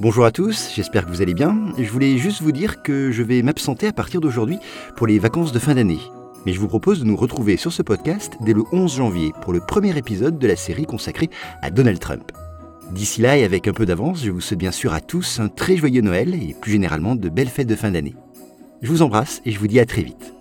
Bonjour à tous, j'espère que vous allez bien. Je voulais juste vous dire que je vais m'absenter à partir d'aujourd'hui pour les vacances de fin d'année. Mais je vous propose de nous retrouver sur ce podcast dès le 11 janvier pour le premier épisode de la série consacrée à Donald Trump. D'ici là et avec un peu d'avance, je vous souhaite bien sûr à tous un très joyeux Noël et plus généralement de belles fêtes de fin d'année. Je vous embrasse et je vous dis à très vite.